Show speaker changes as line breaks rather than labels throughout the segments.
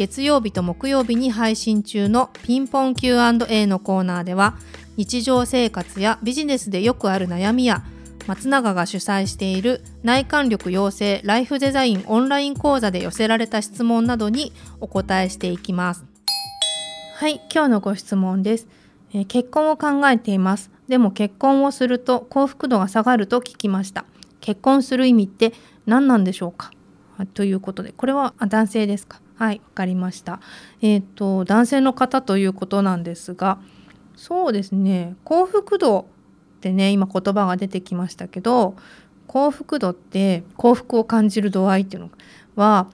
月曜日と木曜日に配信中のピンポン Q&A のコーナーでは日常生活やビジネスでよくある悩みや松永が主催している内観力養成ライフデザインオンライン講座で寄せられた質問などにお答えしていきます。はい今日のご質問です、えー、結婚を考えています。でも結婚をすると幸福度が下がると聞きました。結婚する意味って何なんでしょうか？ということでこれは男性ですか？はい、わかりました。えっ、ー、と男性の方ということなんですが、そうですね。幸福度ってね、今言葉が出てきましたけど、幸福度って幸福を感じる度合いっていうのは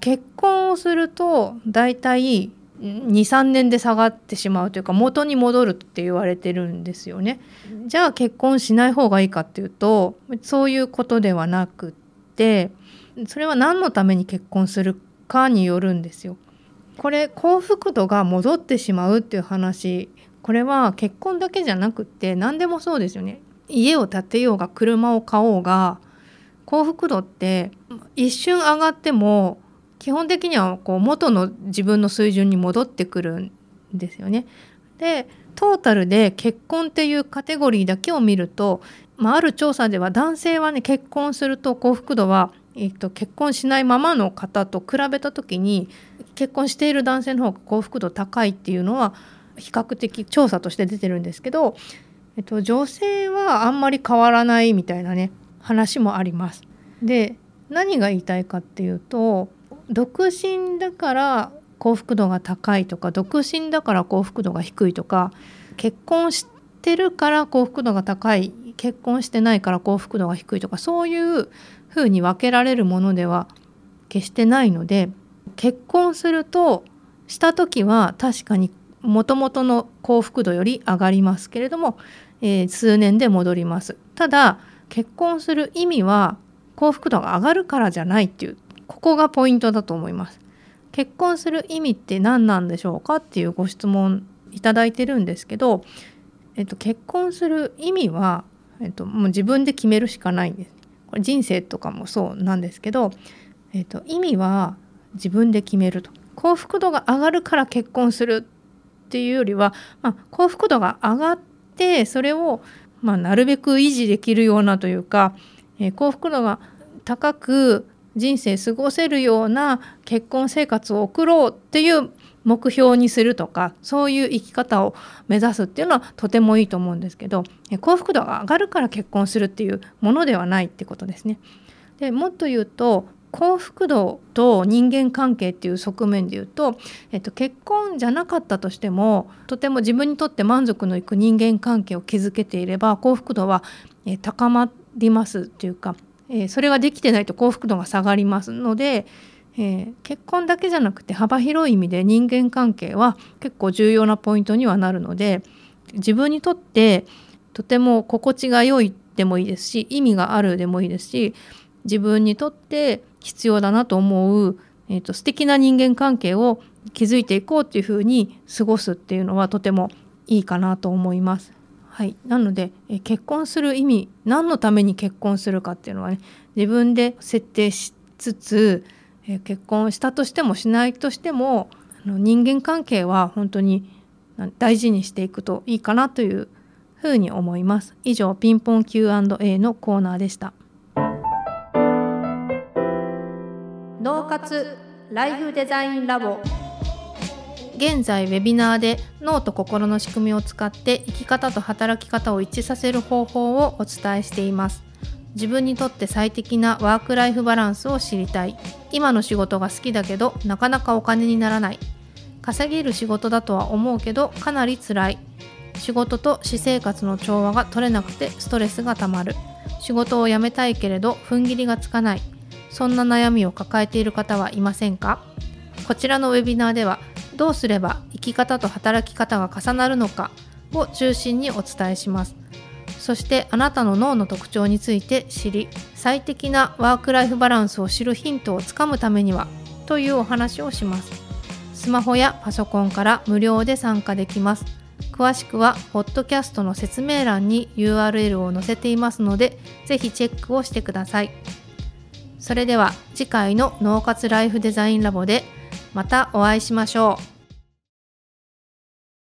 結婚をするとだいたい23年で下がってしまうというか元に戻るって言われてるんですよね。じゃあ結婚しない方がいいかっていうとそういうことではなくってそれは何のために結婚するかによるんですよ。これ幸福度が戻ってしまうっていう話これは結婚だけじゃなくって何でもそうですよね。家を建てようが車を買おうが幸福度って一瞬上がっても基本的にはこう元の自分の水準に戻ってくるんですよね。でトータルで結婚っていうカテゴリーだけを見ると、まあ、ある調査では男性はね結婚すると幸福度はえーと、結婚しないままの方と比べた時に結婚している男性の方が幸福度高いっていうのは比較的調査として出てるんですけど、えっと、女性はあんまり変わらないみたいなね話もあります。で何が言いたいかっていうと独身だから幸福度が高いとか独身だから幸福度が低いとか結婚してるから幸福度が高い結婚してないから幸福度が低いとかそういうふうに分けられるものでは決してないので結婚するとした時は確かにもともとの幸福度より上がりますけれども、えー、数年で戻ります。ただ結婚する意味は幸福度が上がるからじゃないっていうここがポイントだと思います。結婚する意味って何なんでしょうかっていうご質問いただいてるんですけど、えっと、結婚する意味は、えっと、もう自分で決めるしかないんです。これ人生とかもそうなんですけど、えーと、意味は自分で決めると。幸福度が上がるから結婚するっていうよりは、まあ、幸福度が上がってそれを、まあ、なるべく維持できるようなというか、えー、幸福度が高く人生過ごせるような結婚生活を送ろうっていう目標にするとかそういう生き方を目指すっていうのはとてもいいと思うんですけど幸福度が上がるから結婚するっていうものではないってことですね。でもっと言うと幸福度と人間関係っていう側面で言うと、えっと、結婚じゃなかったとしてもとても自分にとって満足のいく人間関係を築けていれば幸福度は、え高まりますっていうか、えそれができてないと幸福度が下がりますので、えー、結婚だけじゃなくて幅広い意味で人間関係は結構重要なポイントにはなるので自分にとってとても心地が良いでもいいですし意味があるでもいいですし自分にとって必要だなと思う、えーと、素敵な人間関係を築いていこうっていうふうに過ごすっていうのはとてもいいかなと思います。はい、なので、え結婚する意味何のために結婚するかっていうのはね自分で設定しつつえ結婚したとしてもしないとしてもあの人間関係は本当に大事にしていくといいかなというふうに思います。以上ピンポン Q&A のコーナーでした。脳活ライフデザインラボ現在ウェビナーで脳と心の仕組みを使って生き方と働き方を一致させる方法をお伝えしています。自分にとって最適なワークライフバランスを知りたい。今の仕事が好きだけどなかなかお金にならない。稼げる仕事だとは思うけどかなり辛い。仕事と私生活の調和が取れなくてストレスがたまる。仕事を辞めたいけれど踏ん切りがつかない。そんな悩みを抱えている方はいませんか？こちらのウェビナーではどうすれば生き方と働き方が重なるのかを中心にお伝えします。そしてあなたの脳の特徴について知り最適なワークライフバランスを知るヒントをつかむためにはというお話をします。スマホやパソコンから無料で参加できます。詳しくはポッドキャストの説明欄に URL を載せていますのでぜひチェックをしてください。それでは次回の脳活ライフデザインラボでまたお会いしましょう。